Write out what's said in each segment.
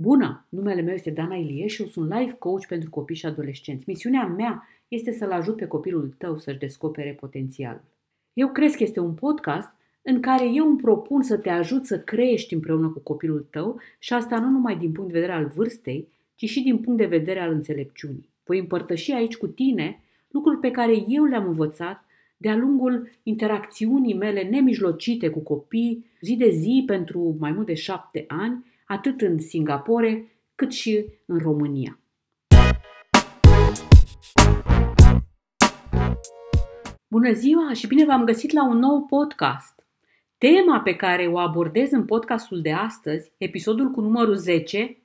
Bună! Numele meu este Dana Ilie și eu sunt life coach pentru copii și adolescenți. Misiunea mea este să-l ajut pe copilul tău să-și descopere potențialul. Eu cred că este un podcast în care eu îmi propun să te ajut să crești împreună cu copilul tău și asta nu numai din punct de vedere al vârstei, ci și din punct de vedere al înțelepciunii. Voi împărtăși aici cu tine lucruri pe care eu le-am învățat de-a lungul interacțiunii mele nemijlocite cu copii, zi de zi pentru mai mult de șapte ani, atât în Singapore cât și în România. Bună ziua și bine v-am găsit la un nou podcast. Tema pe care o abordez în podcastul de astăzi, episodul cu numărul 10,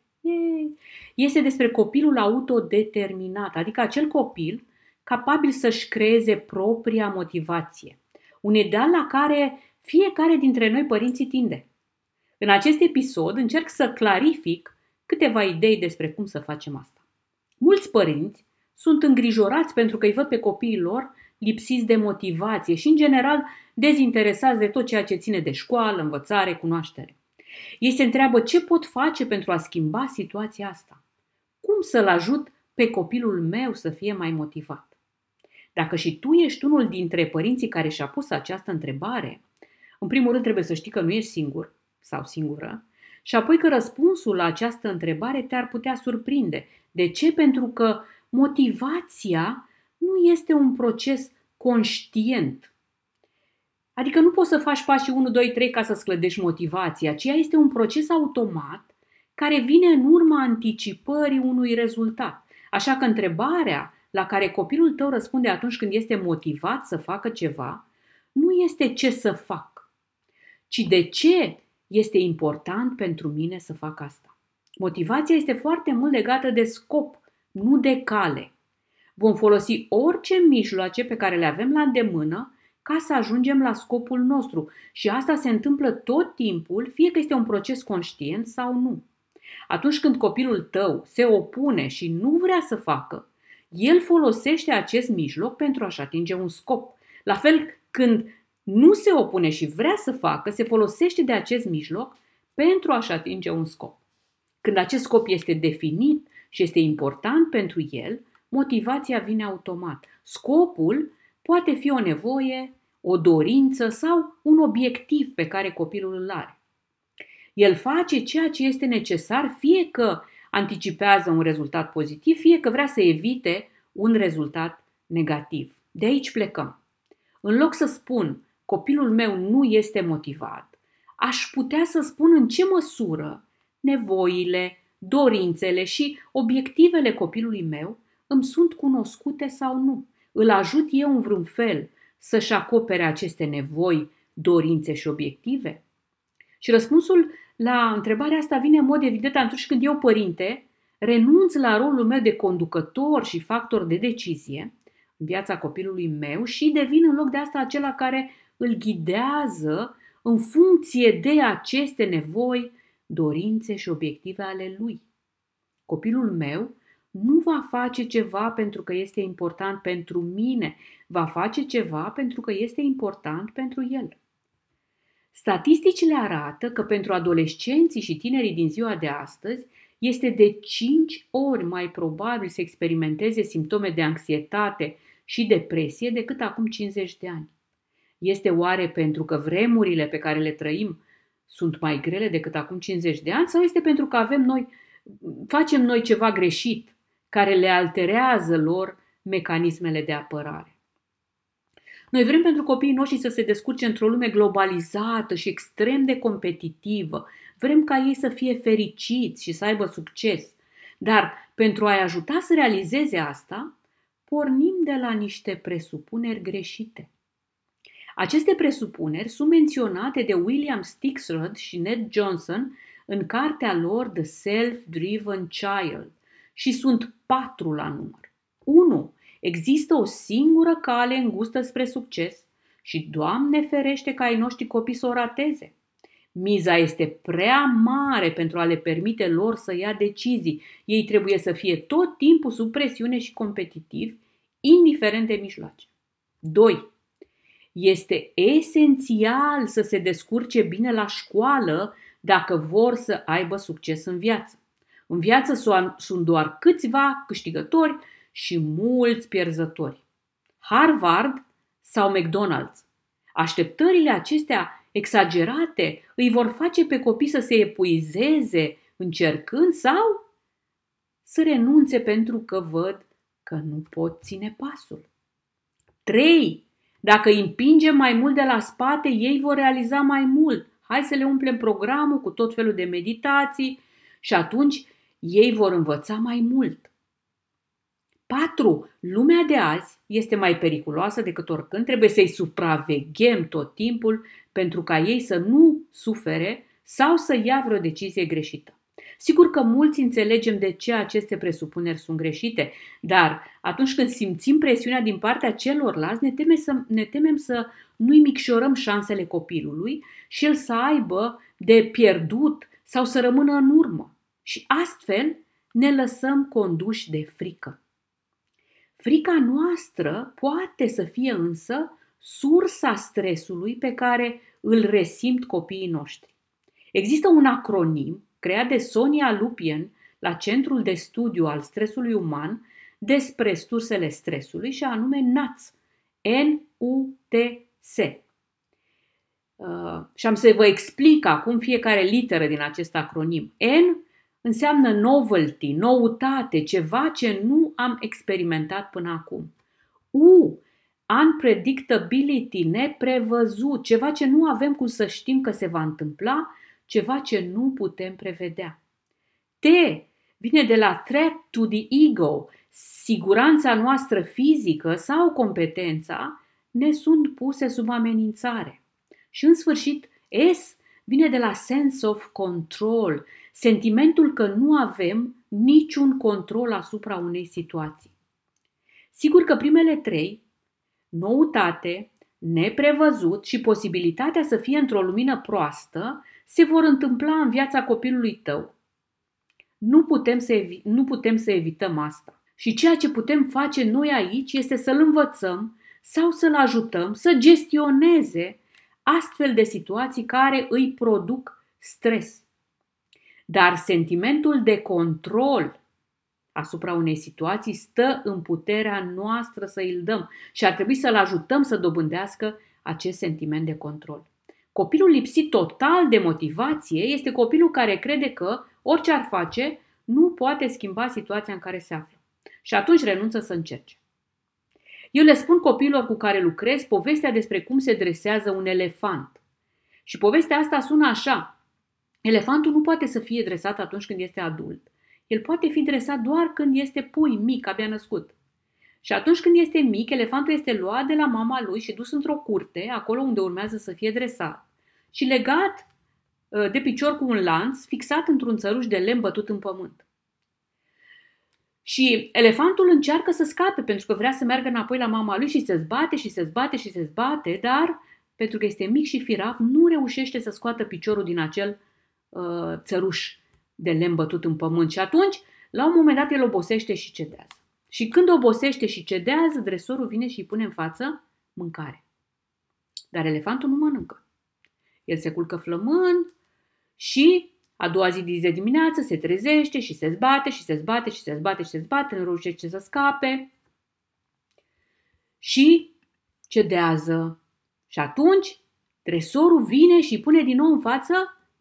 este despre copilul autodeterminat, adică acel copil capabil să-și creeze propria motivație. Un ideal la care fiecare dintre noi părinții tinde. În acest episod încerc să clarific câteva idei despre cum să facem asta. Mulți părinți sunt îngrijorați pentru că îi văd pe copiii lor lipsiți de motivație și, în general, dezinteresați de tot ceea ce ține de școală, învățare, cunoaștere. Ei se întreabă ce pot face pentru a schimba situația asta. Cum să-l ajut pe copilul meu să fie mai motivat? Dacă și tu ești unul dintre părinții care și-a pus această întrebare, în primul rând trebuie să știi că nu ești singur sau singură și apoi că răspunsul la această întrebare te-ar putea surprinde. De ce? Pentru că motivația nu este un proces conștient. Adică nu poți să faci pașii 1, 2, 3 ca să sclădești motivația, ci ea este un proces automat care vine în urma anticipării unui rezultat. Așa că întrebarea la care copilul tău răspunde atunci când este motivat să facă ceva, nu este ce să fac, ci de ce este important pentru mine să fac asta. Motivația este foarte mult legată de scop, nu de cale. Vom folosi orice mijloace pe care le avem la îndemână ca să ajungem la scopul nostru și asta se întâmplă tot timpul, fie că este un proces conștient sau nu. Atunci când copilul tău se opune și nu vrea să facă, el folosește acest mijloc pentru a-și atinge un scop. La fel, când nu se opune și vrea să facă, se folosește de acest mijloc pentru a-și atinge un scop. Când acest scop este definit și este important pentru el, motivația vine automat. Scopul poate fi o nevoie, o dorință sau un obiectiv pe care copilul îl are. El face ceea ce este necesar, fie că anticipează un rezultat pozitiv, fie că vrea să evite un rezultat negativ. De aici plecăm. În loc să spun copilul meu nu este motivat, aș putea să spun în ce măsură nevoile, dorințele și obiectivele copilului meu îmi sunt cunoscute sau nu. Îl ajut eu în vreun fel să-și acopere aceste nevoi, dorințe și obiective? Și răspunsul la întrebarea asta vine în mod evident atunci când eu, părinte, renunț la rolul meu de conducător și factor de decizie în viața copilului meu și devin în loc de asta acela care îl ghidează în funcție de aceste nevoi, dorințe și obiective ale lui. Copilul meu nu va face ceva pentru că este important pentru mine, va face ceva pentru că este important pentru el. Statisticile arată că pentru adolescenții și tinerii din ziua de astăzi este de 5 ori mai probabil să experimenteze simptome de anxietate și depresie decât acum 50 de ani. Este oare pentru că vremurile pe care le trăim sunt mai grele decât acum 50 de ani sau este pentru că avem noi, facem noi ceva greșit care le alterează lor mecanismele de apărare? Noi vrem pentru copiii noștri să se descurce într-o lume globalizată și extrem de competitivă. Vrem ca ei să fie fericiți și să aibă succes. Dar pentru a-i ajuta să realizeze asta, pornim de la niște presupuneri greșite. Aceste presupuneri sunt menționate de William Stixrud și Ned Johnson în cartea lor The Self-Driven Child și sunt patru la număr. 1. Există o singură cale îngustă spre succes și Doamne ferește ca ai noștri copii să o rateze. Miza este prea mare pentru a le permite lor să ia decizii. Ei trebuie să fie tot timpul sub presiune și competitivi, indiferent de mijloace. 2. Este esențial să se descurce bine la școală dacă vor să aibă succes în viață. În viață sunt doar câțiva câștigători și mulți pierzători. Harvard sau McDonald's. Așteptările acestea exagerate îi vor face pe copii să se epuizeze încercând sau să renunțe pentru că văd că nu pot ține pasul. 3. Dacă îi împingem mai mult de la spate, ei vor realiza mai mult. Hai să le umplem programul cu tot felul de meditații și atunci ei vor învăța mai mult. 4. Lumea de azi este mai periculoasă decât oricând. Trebuie să-i supraveghem tot timpul pentru ca ei să nu sufere sau să ia vreo decizie greșită. Sigur că mulți înțelegem de ce aceste presupuneri sunt greșite, dar atunci când simțim presiunea din partea celorlalți, ne, teme să, ne temem să nu-i micșorăm șansele copilului și el să aibă de pierdut sau să rămână în urmă. Și astfel ne lăsăm conduși de frică. Frica noastră poate să fie însă sursa stresului pe care îl resimt copiii noștri. Există un acronim creat de Sonia Lupien la Centrul de Studiu al Stresului Uman despre sursele stresului și anume NATS. N-U-T-S. Uh, și am să vă explic acum fiecare literă din acest acronim. N înseamnă novelty, noutate, ceva ce nu am experimentat până acum. U, unpredictability, neprevăzut, ceva ce nu avem cum să știm că se va întâmpla, ceva ce nu putem prevedea. T vine de la threat to the ego, siguranța noastră fizică sau competența ne sunt puse sub amenințare. Și în sfârșit, S vine de la sense of control, sentimentul că nu avem niciun control asupra unei situații. Sigur că primele trei, noutate, neprevăzut și posibilitatea să fie într-o lumină proastă, se vor întâmpla în viața copilului tău. Nu putem să, evi- nu putem să evităm asta. Și ceea ce putem face noi aici este să-l învățăm sau să-l ajutăm să gestioneze astfel de situații care îi produc stres. Dar sentimentul de control asupra unei situații stă în puterea noastră să îl dăm și ar trebui să-l ajutăm să dobândească acest sentiment de control. Copilul lipsit total de motivație este copilul care crede că orice ar face nu poate schimba situația în care se află. Și atunci renunță să încerce. Eu le spun copiilor cu care lucrez povestea despre cum se dresează un elefant. Și povestea asta sună așa. Elefantul nu poate să fie dresat atunci când este adult. El poate fi dresat doar când este pui mic, abia născut. Și atunci când este mic, elefantul este luat de la mama lui și dus într-o curte, acolo unde urmează să fie dresat, și legat ă, de picior cu un lanț fixat într-un țăruș de lemn bătut în pământ. Și elefantul încearcă să scape pentru că vrea să meargă înapoi la mama lui și se zbate și se zbate și se zbate, dar pentru că este mic și firav, nu reușește să scoată piciorul din acel uh, țăruș de lemn bătut în pământ. Și atunci, la un moment dat, el obosește și cedează. Și când obosește și cedează, dresorul vine și îi pune în față mâncare. Dar elefantul nu mănâncă. El se culcă flămând și a doua zi de dimineață se trezește și se zbate și se zbate și se zbate și se zbate, nu reușește să scape și cedează. Și atunci tresorul vine și pune din nou în față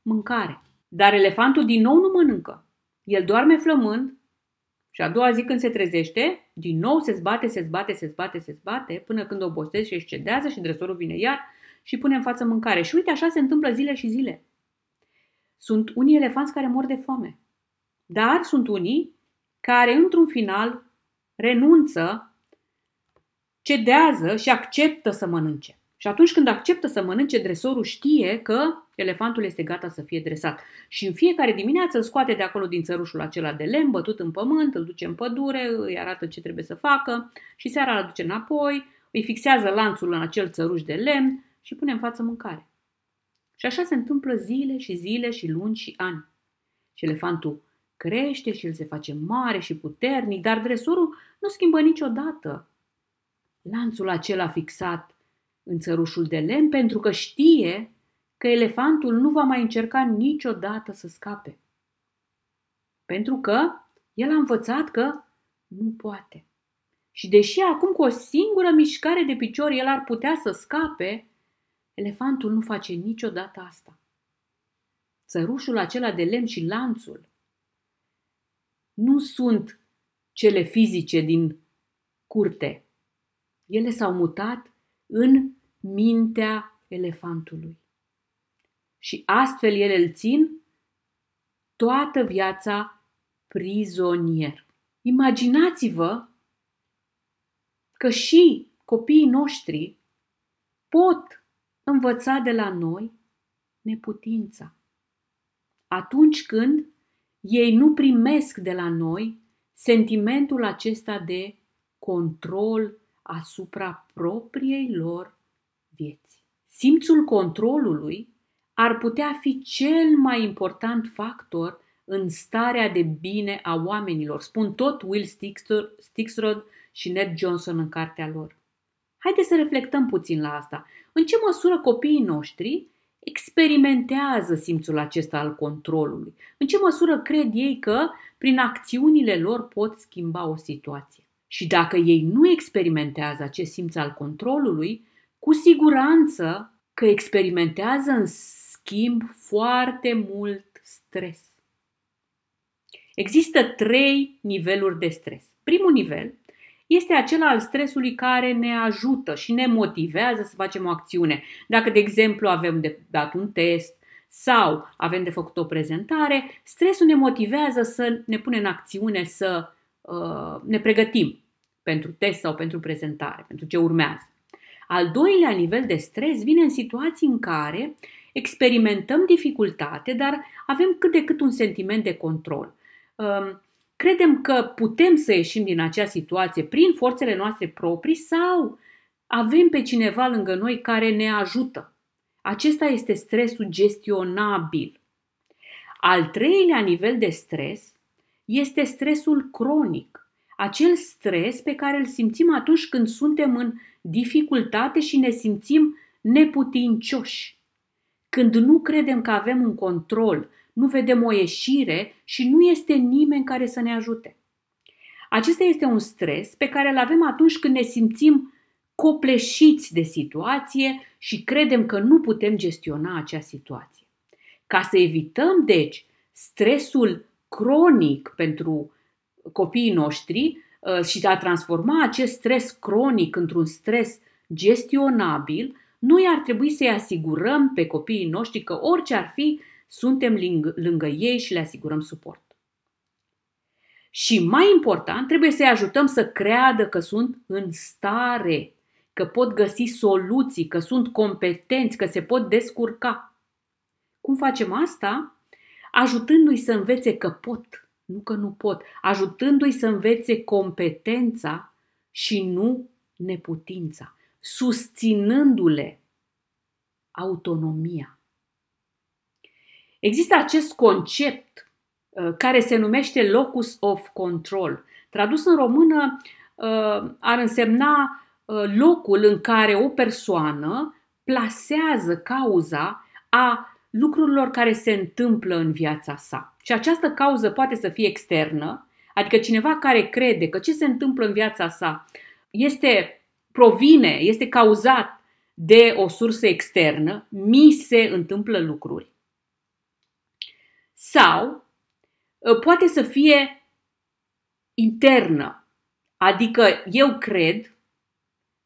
mâncare. Dar elefantul din nou nu mănâncă. El doarme flămând și a doua zi când se trezește, din nou se zbate, se zbate, se zbate, se zbate, până când obosește și își cedează și dresorul vine iar și pune în față mâncare. Și uite, așa se întâmplă zile și zile. Sunt unii elefanți care mor de foame. Dar sunt unii care, într-un final, renunță, cedează și acceptă să mănânce. Și atunci când acceptă să mănânce, dresorul știe că elefantul este gata să fie dresat. Și în fiecare dimineață îl scoate de acolo din țărușul acela de lemn, bătut în pământ, îl duce în pădure, îi arată ce trebuie să facă și seara îl aduce înapoi, îi fixează lanțul în acel țăruș de lemn și pune în față mâncare. Și așa se întâmplă zile și zile și luni și ani. Și elefantul crește și el se face mare și puternic, dar dresorul nu schimbă niciodată lanțul acela fixat în țărușul de lemn pentru că știe că elefantul nu va mai încerca niciodată să scape. Pentru că el a învățat că nu poate. Și deși acum cu o singură mișcare de picior el ar putea să scape, elefantul nu face niciodată asta. Sărușul acela de lemn și lanțul nu sunt cele fizice din curte. Ele s-au mutat în mintea elefantului. Și astfel ele îl țin toată viața prizonier. Imaginați-vă că și copiii noștri pot învăța de la noi neputința. Atunci când ei nu primesc de la noi sentimentul acesta de control asupra propriei lor vieți. Simțul controlului ar putea fi cel mai important factor în starea de bine a oamenilor, spun tot Will Stixrod și Ned Johnson în cartea lor. Haideți să reflectăm puțin la asta. În ce măsură copiii noștri experimentează simțul acesta al controlului? În ce măsură cred ei că prin acțiunile lor pot schimba o situație? Și dacă ei nu experimentează acest simț al controlului, cu siguranță că experimentează în schimb foarte mult stres. Există trei niveluri de stres. Primul nivel este acela al stresului care ne ajută și ne motivează să facem o acțiune. Dacă, de exemplu, avem de dat un test sau avem de făcut o prezentare, stresul ne motivează să ne punem în acțiune, să uh, ne pregătim pentru test sau pentru prezentare, pentru ce urmează. Al doilea nivel de stres vine în situații în care experimentăm dificultate, dar avem cât de cât un sentiment de control. Um, credem că putem să ieșim din acea situație prin forțele noastre proprii sau avem pe cineva lângă noi care ne ajută. Acesta este stresul gestionabil. Al treilea nivel de stres este stresul cronic, acel stres pe care îl simțim atunci când suntem în dificultate și ne simțim neputincioși. Când nu credem că avem un control, nu vedem o ieșire și nu este nimeni care să ne ajute. Acesta este un stres pe care îl avem atunci când ne simțim copleșiți de situație și credem că nu putem gestiona acea situație. Ca să evităm, deci, stresul cronic pentru copiii noștri uh, și a transforma acest stres cronic într-un stres gestionabil, noi ar trebui să-i asigurăm pe copiii noștri că orice ar fi, suntem lângă ei și le asigurăm suport. Și mai important, trebuie să-i ajutăm să creadă că sunt în stare, că pot găsi soluții, că sunt competenți, că se pot descurca. Cum facem asta? Ajutându-i să învețe că pot, nu că nu pot, ajutându-i să învețe competența și nu neputința, susținându-le autonomia. Există acest concept uh, care se numește locus of control. Tradus în română uh, ar însemna uh, locul în care o persoană plasează cauza a lucrurilor care se întâmplă în viața sa. Și această cauză poate să fie externă, adică cineva care crede că ce se întâmplă în viața sa este provine, este cauzat de o sursă externă, mi se întâmplă lucruri. Sau ă, poate să fie internă, adică eu cred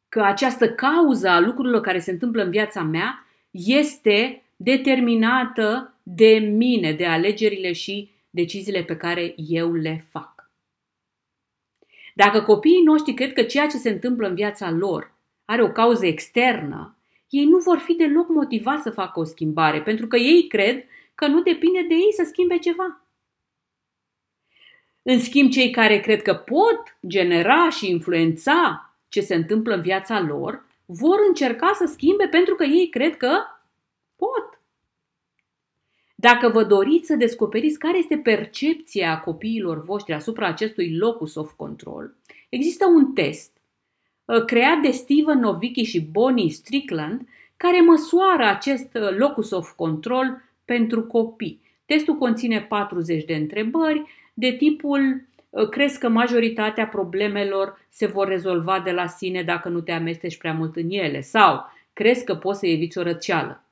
că această cauză a lucrurilor care se întâmplă în viața mea este determinată de mine, de alegerile și deciziile pe care eu le fac. Dacă copiii noștri cred că ceea ce se întâmplă în viața lor are o cauză externă, ei nu vor fi deloc motivați să facă o schimbare, pentru că ei cred că nu depinde de ei să schimbe ceva. În schimb, cei care cred că pot genera și influența ce se întâmplă în viața lor, vor încerca să schimbe pentru că ei cred că pot. Dacă vă doriți să descoperiți care este percepția copiilor voștri asupra acestui locus of control, există un test uh, creat de Steven Novicki și Bonnie Strickland care măsoară acest uh, locus of control pentru copii. Testul conține 40 de întrebări, de tipul ă, crezi că majoritatea problemelor se vor rezolva de la sine dacă nu te amesteci prea mult în ele sau crezi că poți să eviți o răceală.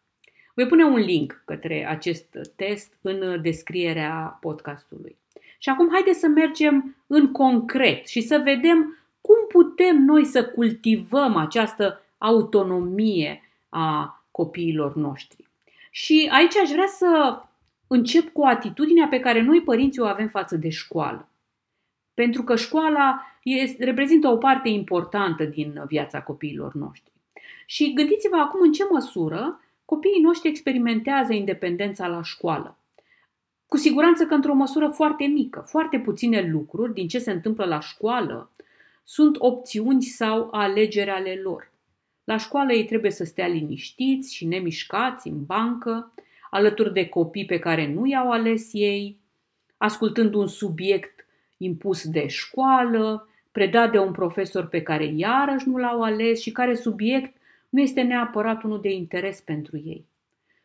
Voi pune un link către acest test în descrierea podcastului. Și acum haideți să mergem în concret și să vedem cum putem noi să cultivăm această autonomie a copiilor noștri. Și aici aș vrea să încep cu atitudinea pe care noi părinții o avem față de școală. Pentru că școala este, reprezintă o parte importantă din viața copiilor noștri. Și gândiți-vă acum în ce măsură copiii noștri experimentează independența la școală. Cu siguranță că într-o măsură foarte mică, foarte puține lucruri din ce se întâmplă la școală sunt opțiuni sau alegeri ale lor. La școală ei trebuie să stea liniștiți și nemișcați în bancă, alături de copii pe care nu i-au ales ei, ascultând un subiect impus de școală, predat de un profesor pe care iarăși nu l-au ales și care subiect nu este neapărat unul de interes pentru ei.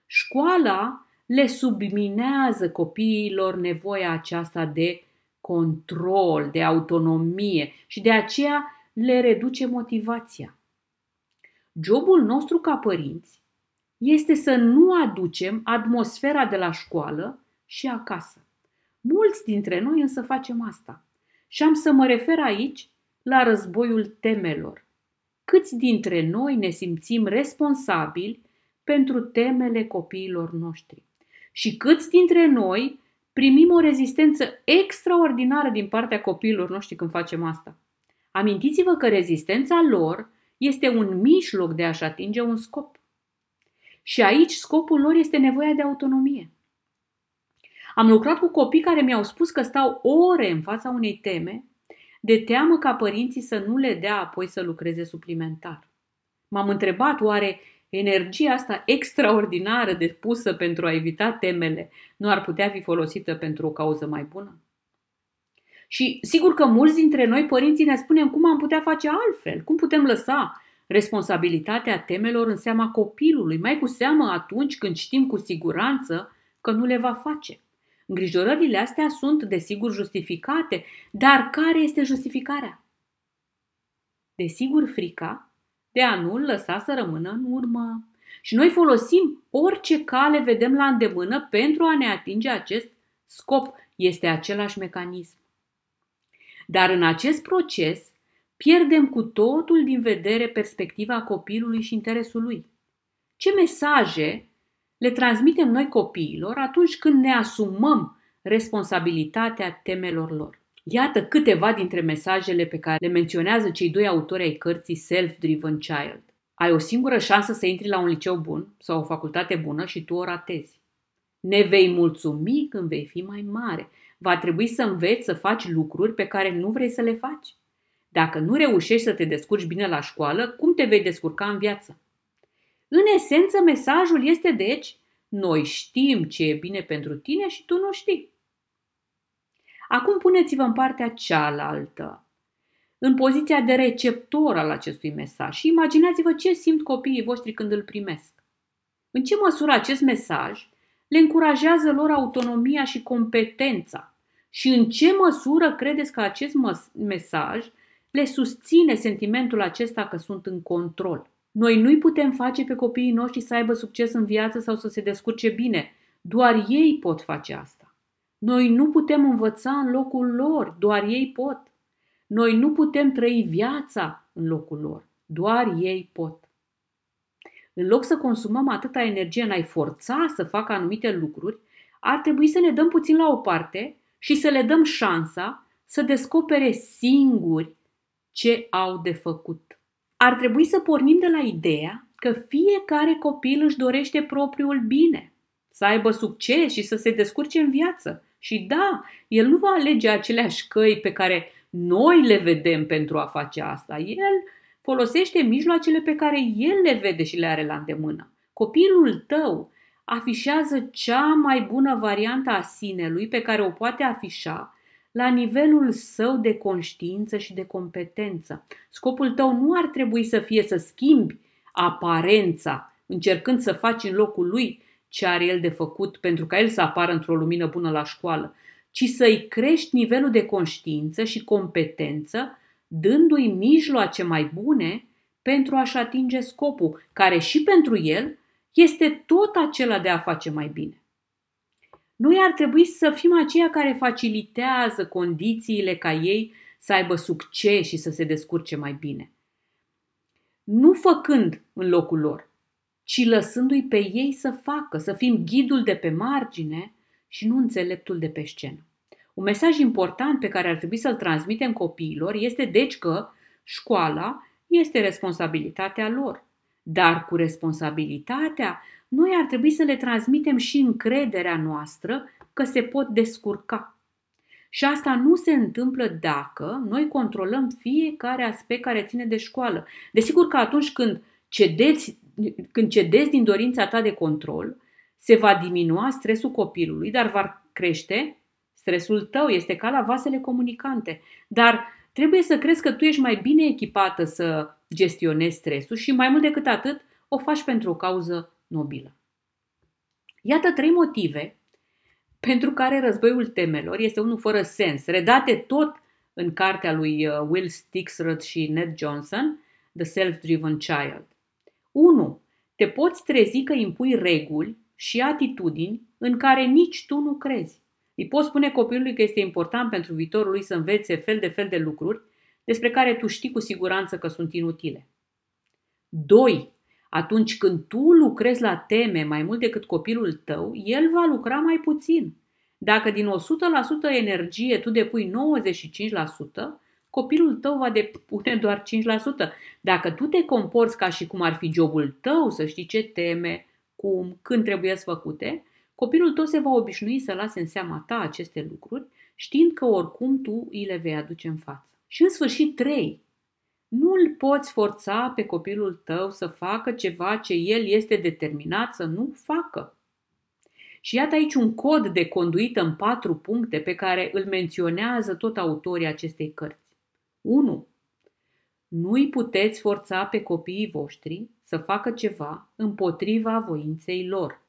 Școala le subminează copiilor nevoia aceasta de control, de autonomie și de aceea le reduce motivația. Jobul nostru ca părinți este să nu aducem atmosfera de la școală și acasă. Mulți dintre noi însă facem asta. Și am să mă refer aici la războiul temelor. Câți dintre noi ne simțim responsabili pentru temele copiilor noștri? Și câți dintre noi primim o rezistență extraordinară din partea copiilor noștri când facem asta? Amintiți-vă că rezistența lor este un mijloc de a-și atinge un scop. Și aici scopul lor este nevoia de autonomie. Am lucrat cu copii care mi-au spus că stau ore în fața unei teme de teamă ca părinții să nu le dea apoi să lucreze suplimentar. M-am întrebat oare energia asta extraordinară depusă pentru a evita temele nu ar putea fi folosită pentru o cauză mai bună? Și sigur că mulți dintre noi, părinții, ne spunem cum am putea face altfel, cum putem lăsa responsabilitatea temelor în seama copilului, mai cu seamă atunci când știm cu siguranță că nu le va face. Îngrijorările astea sunt, desigur, justificate, dar care este justificarea? Desigur, frica de a nu-l lăsa să rămână în urmă. Și noi folosim orice cale vedem la îndemână pentru a ne atinge acest scop. Este același mecanism. Dar în acest proces pierdem cu totul din vedere perspectiva copilului și interesul lui. Ce mesaje le transmitem noi copiilor atunci când ne asumăm responsabilitatea temelor lor? Iată câteva dintre mesajele pe care le menționează cei doi autori ai cărții Self-Driven Child. Ai o singură șansă să intri la un liceu bun sau o facultate bună și tu o ratezi. Ne vei mulțumi când vei fi mai mare. Va trebui să înveți să faci lucruri pe care nu vrei să le faci. Dacă nu reușești să te descurci bine la școală, cum te vei descurca în viață? În esență, mesajul este deci, noi știm ce e bine pentru tine și tu nu știi. Acum puneți-vă în partea cealaltă, în poziția de receptor al acestui mesaj și imaginați-vă ce simt copiii voștri când îl primesc. În ce măsură acest mesaj le încurajează lor autonomia și competența și în ce măsură credeți că acest mesaj le susține sentimentul acesta că sunt în control. Noi nu-i putem face pe copiii noștri să aibă succes în viață sau să se descurce bine. Doar ei pot face asta. Noi nu putem învăța în locul lor, doar ei pot. Noi nu putem trăi viața în locul lor, doar ei pot. În loc să consumăm atâta energie în a-i forța să facă anumite lucruri, ar trebui să ne dăm puțin la o parte și să le dăm șansa să descopere singuri ce au de făcut. Ar trebui să pornim de la ideea că fiecare copil își dorește propriul bine, să aibă succes și să se descurce în viață. Și da, el nu va alege aceleași căi pe care noi le vedem pentru a face asta. El folosește mijloacele pe care el le vede și le are la îndemână. Copilul tău afișează cea mai bună variantă a sinelui pe care o poate afișa la nivelul său de conștiință și de competență. Scopul tău nu ar trebui să fie să schimbi aparența, încercând să faci în locul lui ce are el de făcut pentru ca el să apară într-o lumină bună la școală, ci să-i crești nivelul de conștiință și competență, dându-i mijloace mai bune pentru a-și atinge scopul, care și pentru el este tot acela de a face mai bine. Noi ar trebui să fim aceia care facilitează condițiile ca ei să aibă succes și să se descurce mai bine. Nu făcând în locul lor, ci lăsându-i pe ei să facă, să fim ghidul de pe margine și nu înțeleptul de pe scenă. Un mesaj important pe care ar trebui să-l transmitem copiilor este deci că școala este responsabilitatea lor. Dar cu responsabilitatea, noi ar trebui să le transmitem și încrederea noastră că se pot descurca. Și asta nu se întâmplă dacă noi controlăm fiecare aspect care ține de școală. Desigur că atunci când cedezi, când cedezi din dorința ta de control, se va diminua stresul copilului, dar va crește stresul tău. Este ca la vasele comunicante. Dar trebuie să crezi că tu ești mai bine echipată să gestionezi stresul și mai mult decât atât o faci pentru o cauză nobilă. Iată trei motive pentru care războiul temelor este unul fără sens, redate tot în cartea lui uh, Will Stixrud și Ned Johnson, The Self-Driven Child. 1. Te poți trezi că impui reguli și atitudini în care nici tu nu crezi. Îi poți spune copilului că este important pentru viitorul lui să învețe fel de fel de lucruri despre care tu știi cu siguranță că sunt inutile. 2. Atunci când tu lucrezi la teme mai mult decât copilul tău, el va lucra mai puțin. Dacă din 100% energie tu depui 95%, copilul tău va depune doar 5%. Dacă tu te comporți ca și cum ar fi jobul tău, să știi ce teme, cum, când trebuie să făcute, copilul tău se va obișnui să lase în seama ta aceste lucruri, știind că oricum tu îi le vei aduce în față. Și în sfârșit, 3. Nu îl poți forța pe copilul tău să facă ceva ce el este determinat să nu facă. Și iată aici un cod de conduită în patru puncte pe care îl menționează tot autorii acestei cărți. 1. Nu îi puteți forța pe copiii voștri să facă ceva împotriva voinței lor.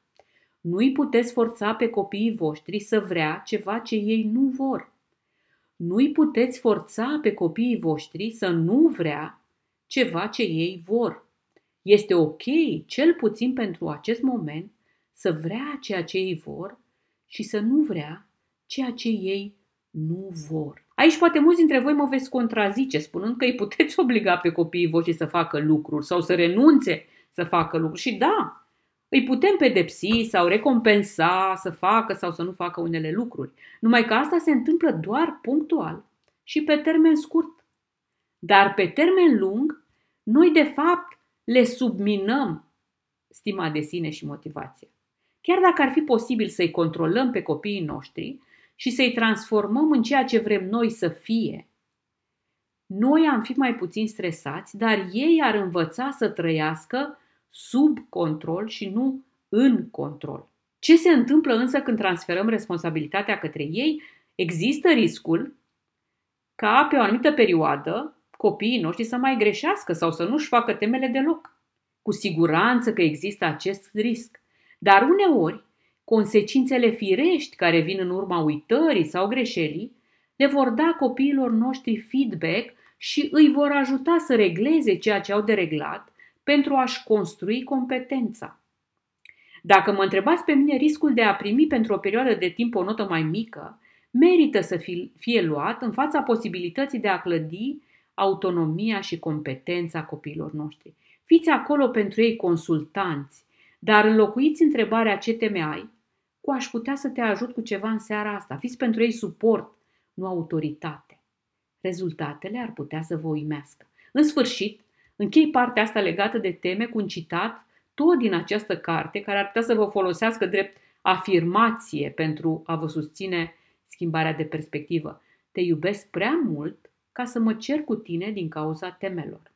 Nu îi puteți forța pe copiii voștri să vrea ceva ce ei nu vor. Nu îi puteți forța pe copiii voștri să nu vrea ceva ce ei vor. Este ok, cel puțin pentru acest moment, să vrea ceea ce ei vor și să nu vrea ceea ce ei nu vor. Aici poate mulți dintre voi mă veți contrazice spunând că îi puteți obliga pe copiii voștri să facă lucruri sau să renunțe să facă lucruri. Și da, îi putem pedepsi sau recompensa să facă sau să nu facă unele lucruri. Numai că asta se întâmplă doar punctual și pe termen scurt. Dar pe termen lung, noi de fapt le subminăm stima de sine și motivația. Chiar dacă ar fi posibil să-i controlăm pe copiii noștri și să-i transformăm în ceea ce vrem noi să fie, noi am fi mai puțin stresați, dar ei ar învăța să trăiască sub control și nu în control. Ce se întâmplă însă când transferăm responsabilitatea către ei? Există riscul ca pe o anumită perioadă copiii noștri să mai greșească sau să nu-și facă temele deloc. Cu siguranță că există acest risc. Dar uneori, consecințele firești care vin în urma uitării sau greșelii le vor da copiilor noștri feedback și îi vor ajuta să regleze ceea ce au de reglat pentru a-și construi competența. Dacă mă întrebați pe mine, riscul de a primi pentru o perioadă de timp o notă mai mică merită să fie luat în fața posibilității de a clădi autonomia și competența copiilor noștri. Fiți acolo pentru ei consultanți, dar înlocuiți întrebarea ce teme ai cu aș putea să te ajut cu ceva în seara asta. Fiți pentru ei suport, nu autoritate. Rezultatele ar putea să vă uimească. În sfârșit, Închei partea asta legată de teme cu un citat tot din această carte care ar putea să vă folosească drept afirmație pentru a vă susține schimbarea de perspectivă. Te iubesc prea mult ca să mă cer cu tine din cauza temelor.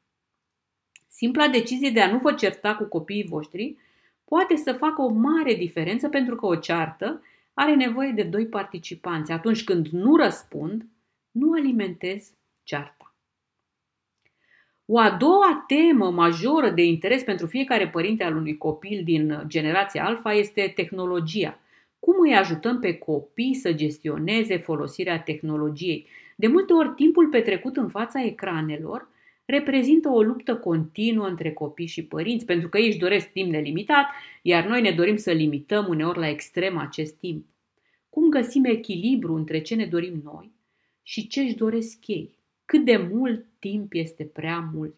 Simpla decizie de a nu vă certa cu copiii voștri poate să facă o mare diferență pentru că o ceartă are nevoie de doi participanți. Atunci când nu răspund, nu alimentez cearta. O a doua temă majoră de interes pentru fiecare părinte al unui copil din generația alfa este tehnologia. Cum îi ajutăm pe copii să gestioneze folosirea tehnologiei? De multe ori, timpul petrecut în fața ecranelor reprezintă o luptă continuă între copii și părinți, pentru că ei își doresc timp nelimitat, iar noi ne dorim să limităm uneori la extrem acest timp. Cum găsim echilibru între ce ne dorim noi și ce își doresc ei? Cât de mult timp este prea mult?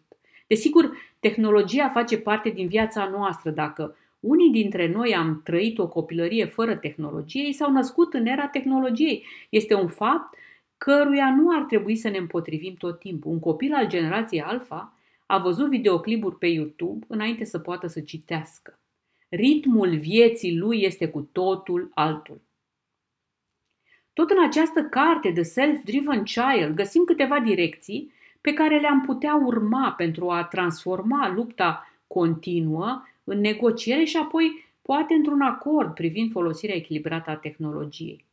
Desigur, tehnologia face parte din viața noastră. Dacă unii dintre noi am trăit o copilărie fără tehnologie, ei s-au născut în era tehnologiei. Este un fapt căruia nu ar trebui să ne împotrivim tot timpul. Un copil al generației Alpha a văzut videoclipuri pe YouTube înainte să poată să citească. Ritmul vieții lui este cu totul altul. Tot în această carte, The Self-Driven Child, găsim câteva direcții pe care le-am putea urma pentru a transforma lupta continuă în negociere și apoi poate într-un acord privind folosirea echilibrată a tehnologiei.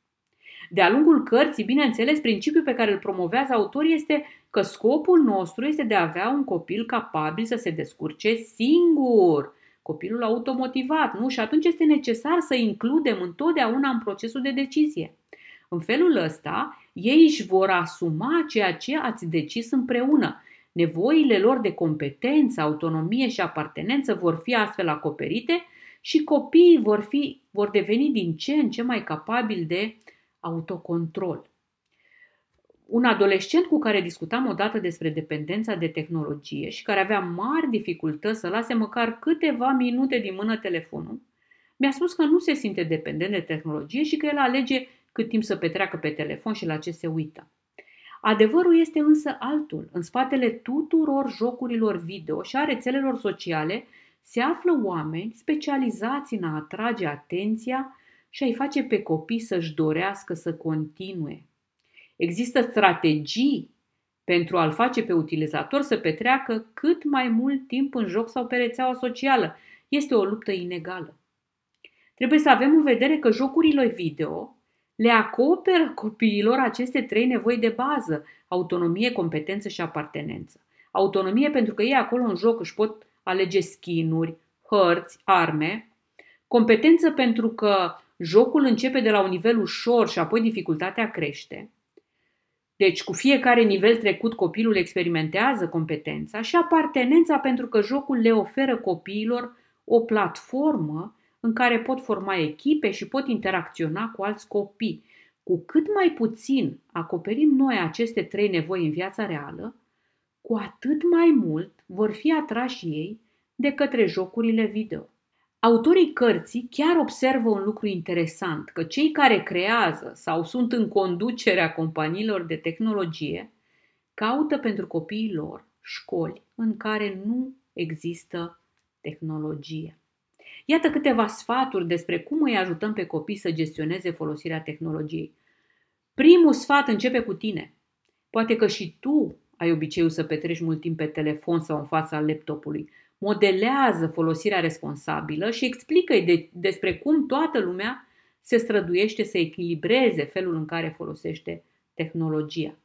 De-a lungul cărții, bineînțeles, principiul pe care îl promovează autorii este că scopul nostru este de a avea un copil capabil să se descurce singur, copilul automotivat, nu? Și atunci este necesar să includem întotdeauna în procesul de decizie. În felul ăsta, ei își vor asuma ceea ce ați decis împreună. Nevoile lor de competență, autonomie și apartenență vor fi astfel acoperite și copiii vor, fi, vor deveni din ce în ce mai capabili de autocontrol. Un adolescent cu care discutam odată despre dependența de tehnologie și care avea mari dificultăți să lase măcar câteva minute din mână telefonul, mi-a spus că nu se simte dependent de tehnologie și că el alege cât timp să petreacă pe telefon și la ce se uită. Adevărul este însă altul. În spatele tuturor jocurilor video și a rețelelor sociale se află oameni specializați în a atrage atenția și a-i face pe copii să-și dorească să continue. Există strategii pentru a-l face pe utilizator să petreacă cât mai mult timp în joc sau pe rețeaua socială. Este o luptă inegală. Trebuie să avem în vedere că jocurile video le acoperă copiilor aceste trei nevoi de bază, autonomie, competență și apartenență. Autonomie pentru că ei acolo în joc își pot alege skinuri, hărți, arme. Competență pentru că jocul începe de la un nivel ușor și apoi dificultatea crește. Deci, cu fiecare nivel trecut, copilul experimentează competența și apartenența pentru că jocul le oferă copiilor o platformă în care pot forma echipe și pot interacționa cu alți copii. Cu cât mai puțin acoperim noi aceste trei nevoi în viața reală, cu atât mai mult vor fi atrași ei de către jocurile video. Autorii cărții chiar observă un lucru interesant, că cei care creează sau sunt în conducerea companiilor de tehnologie caută pentru copiii lor școli în care nu există tehnologie. Iată câteva sfaturi despre cum îi ajutăm pe copii să gestioneze folosirea tehnologiei. Primul sfat începe cu tine. Poate că și tu ai obiceiul să petreci mult timp pe telefon sau în fața laptopului. Modelează folosirea responsabilă și explică-i de, despre cum toată lumea se străduiește să echilibreze felul în care folosește tehnologia.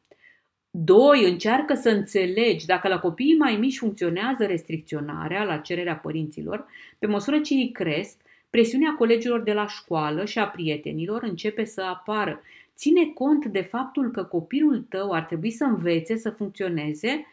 Doi, încearcă să înțelegi dacă la copiii mai mici funcționează restricționarea la cererea părinților, pe măsură ce ei cresc, presiunea colegilor de la școală și a prietenilor începe să apară. Ține cont de faptul că copilul tău ar trebui să învețe să funcționeze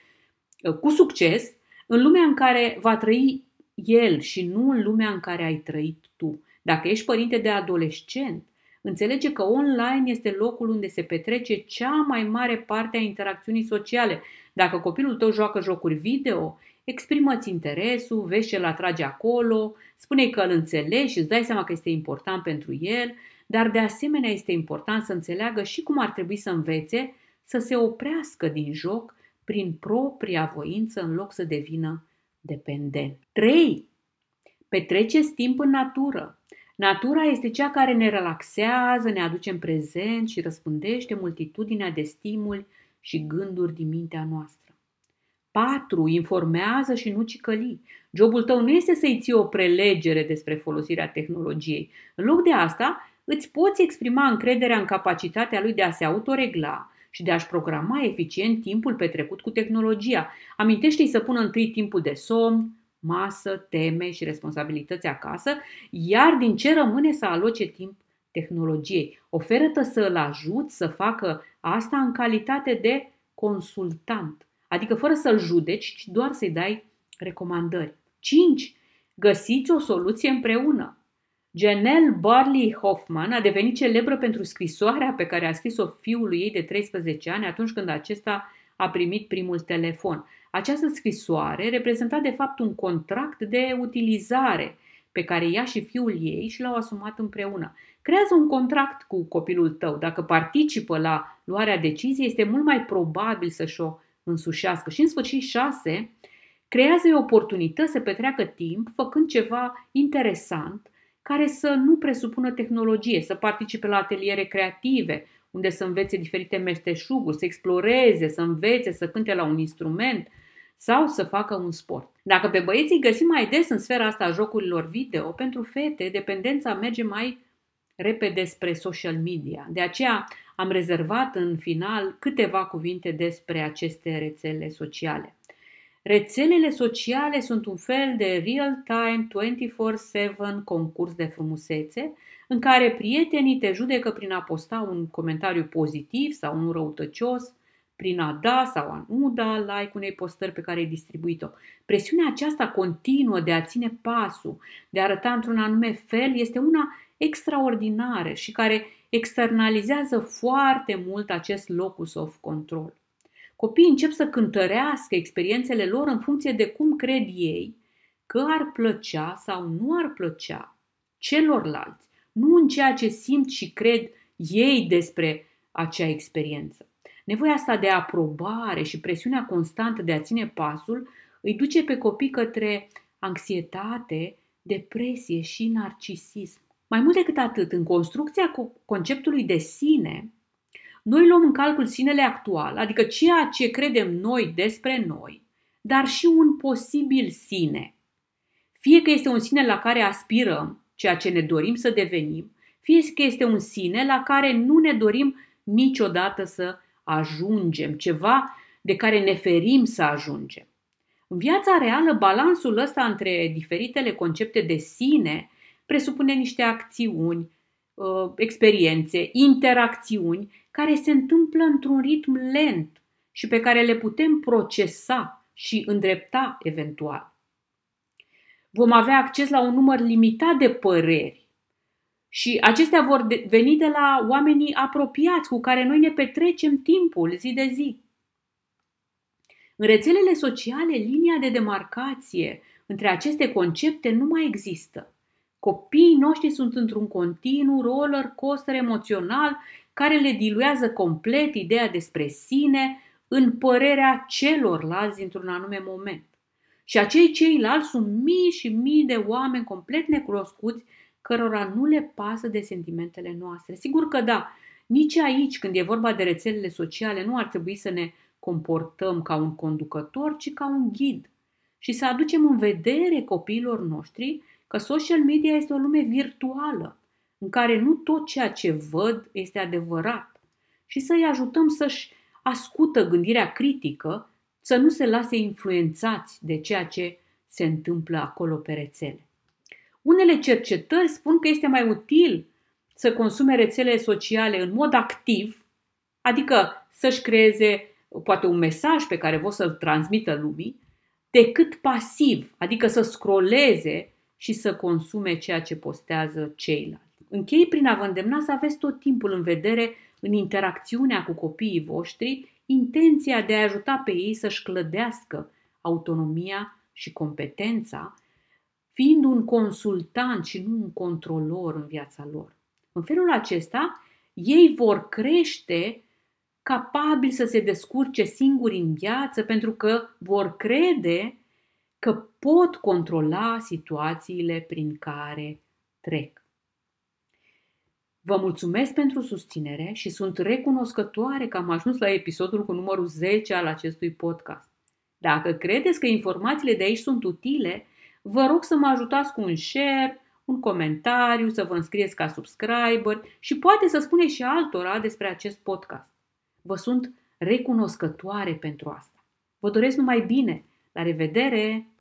uh, cu succes în lumea în care va trăi el și nu în lumea în care ai trăit tu. Dacă ești părinte de adolescent, Înțelege că online este locul unde se petrece cea mai mare parte a interacțiunii sociale. Dacă copilul tău joacă jocuri video, exprimă-ți interesul, vezi ce îl atrage acolo, spune că îl înțelegi și îți dai seama că este important pentru el, dar de asemenea este important să înțeleagă și cum ar trebui să învețe să se oprească din joc prin propria voință în loc să devină dependent. 3. Petreceți timp în natură. Natura este cea care ne relaxează, ne aduce în prezent și răspândește multitudinea de stimuli și gânduri din mintea noastră. 4. Informează și nu cicăli. Jobul tău nu este să-i ții o prelegere despre folosirea tehnologiei. În loc de asta, îți poți exprima încrederea în capacitatea lui de a se autoregla și de a-și programa eficient timpul petrecut cu tehnologia. Amintește-i să pună întâi timpul de somn, masă, teme și responsabilități acasă, iar din ce rămâne să aloce timp tehnologiei. Oferă-te să îl ajut să facă asta în calitate de consultant, adică fără să-l judeci, ci doar să-i dai recomandări. 5. Găsiți o soluție împreună. Janelle Barley Hoffman a devenit celebră pentru scrisoarea pe care a scris-o fiului ei de 13 ani atunci când acesta a primit primul telefon. Această scrisoare reprezenta de fapt un contract de utilizare pe care ea și fiul ei și l-au asumat împreună. Creează un contract cu copilul tău. Dacă participă la luarea deciziei, este mult mai probabil să-și o însușească. Și în sfârșit, șase, creează oportunități să petreacă timp făcând ceva interesant care să nu presupună tehnologie, să participe la ateliere creative, unde să învețe diferite meșteșuguri, să exploreze, să învețe, să cânte la un instrument sau să facă un sport. Dacă pe băieți îi găsim mai des în sfera asta a jocurilor video, pentru fete dependența merge mai repede spre social media. De aceea am rezervat în final câteva cuvinte despre aceste rețele sociale. Rețelele sociale sunt un fel de real-time 24/7 concurs de frumusețe în care prietenii te judecă prin a posta un comentariu pozitiv sau unul răutăcios, prin a da sau a nu da like unei postări pe care ai distribuit-o. Presiunea aceasta continuă de a ține pasul, de a arăta într-un anume fel, este una extraordinară și care externalizează foarte mult acest locus of control. Copiii încep să cântărească experiențele lor în funcție de cum cred ei că ar plăcea sau nu ar plăcea celorlalți, nu în ceea ce simt și cred ei despre acea experiență. Nevoia asta de aprobare și presiunea constantă de a ține pasul îi duce pe copii către anxietate, depresie și narcisism. Mai mult decât atât, în construcția conceptului de sine, noi luăm în calcul sinele actual, adică ceea ce credem noi despre noi, dar și un posibil sine. Fie că este un sine la care aspirăm, ceea ce ne dorim să devenim, fie că este un sine la care nu ne dorim niciodată să ajungem, ceva de care ne ferim să ajungem. În viața reală, balansul ăsta între diferitele concepte de sine presupune niște acțiuni, uh, experiențe, interacțiuni care se întâmplă într-un ritm lent și pe care le putem procesa și îndrepta eventual. Vom avea acces la un număr limitat de păreri și acestea vor veni de la oamenii apropiați cu care noi ne petrecem timpul zi de zi. În rețelele sociale, linia de demarcație între aceste concepte nu mai există. Copiii noștri sunt într-un continuu roller coaster emoțional care le diluează complet ideea despre sine în părerea celorlalți într-un anume moment. Și acei ceilalți sunt mii și mii de oameni complet necunoscuți cărora nu le pasă de sentimentele noastre. Sigur că da, nici aici, când e vorba de rețelele sociale, nu ar trebui să ne comportăm ca un conducător, ci ca un ghid. Și să aducem în vedere copiilor noștri că social media este o lume virtuală, în care nu tot ceea ce văd este adevărat și să-i ajutăm să-și ascută gândirea critică, să nu se lase influențați de ceea ce se întâmplă acolo pe rețele. Unele cercetări spun că este mai util să consume rețele sociale în mod activ, adică să-și creeze poate un mesaj pe care vor să-l transmită lumii, decât pasiv, adică să scrolleze și să consume ceea ce postează ceilalți. Închei prin a vă îndemna să aveți tot timpul în vedere în interacțiunea cu copiii voștri intenția de a ajuta pe ei să-și clădească autonomia și competența, fiind un consultant și nu un controlor în viața lor. În felul acesta, ei vor crește capabili să se descurce singuri în viață pentru că vor crede că pot controla situațiile prin care trec. Vă mulțumesc pentru susținere și sunt recunoscătoare că am ajuns la episodul cu numărul 10 al acestui podcast. Dacă credeți că informațiile de aici sunt utile, vă rog să mă ajutați cu un share, un comentariu, să vă înscrieți ca subscriber și poate să spuneți și altora despre acest podcast. Vă sunt recunoscătoare pentru asta. Vă doresc numai bine! La revedere!